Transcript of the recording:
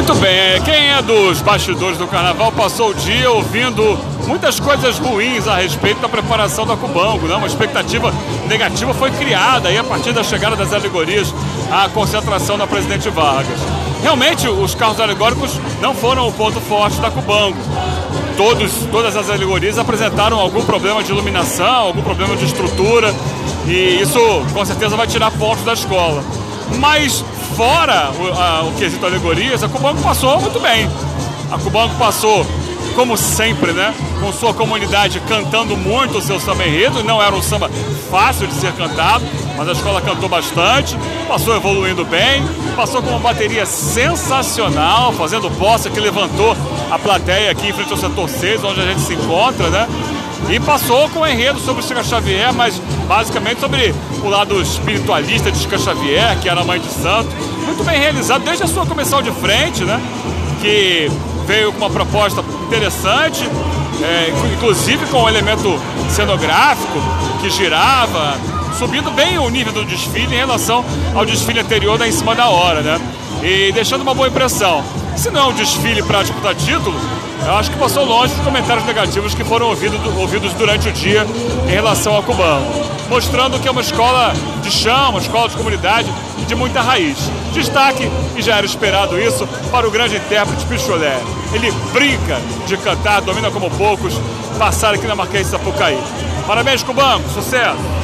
Muito bem, quem é dos bastidores do carnaval passou o dia ouvindo muitas coisas ruins a respeito da preparação da Cubango, né? Uma expectativa negativa foi criada aí a partir da chegada das alegorias à concentração da Presidente Vargas. Realmente, os carros alegóricos não foram o ponto forte da Cubango. Todos, todas as alegorias apresentaram algum problema de iluminação, algum problema de estrutura, e isso com certeza vai tirar pontos da escola. Mas fora o, a, o quesito alegorias, a Cubango passou muito bem. A Cubango passou, como sempre, né? Com sua comunidade cantando muito o seu samba enredo. Não era um samba fácil de ser cantado, mas a escola cantou bastante, passou evoluindo bem, passou com uma bateria sensacional, fazendo posse que levantou a plateia aqui em frente ao setor 6, onde a gente se encontra, né? E passou com o enredo sobre Chica Xavier, mas basicamente sobre o lado espiritualista de Chica Xavier, que era mãe de santo. Muito bem realizado desde a sua comissão de frente, né? Que veio com uma proposta interessante, é, inclusive com um elemento cenográfico que girava, subindo bem o nível do desfile em relação ao desfile anterior da Em Cima da Hora, né? E deixando uma boa impressão. Se não é um desfile para disputar título, eu acho que passou longe dos comentários negativos que foram ouvido, ouvidos durante o dia em relação ao cubano, mostrando que é uma escola de chão, uma escola de comunidade de muita raiz. Destaque, e já era esperado isso, para o grande intérprete Picholé. Ele brinca de cantar, domina como poucos, passar aqui na Marquês de Sapucaí. Parabéns, Cubano, sucesso!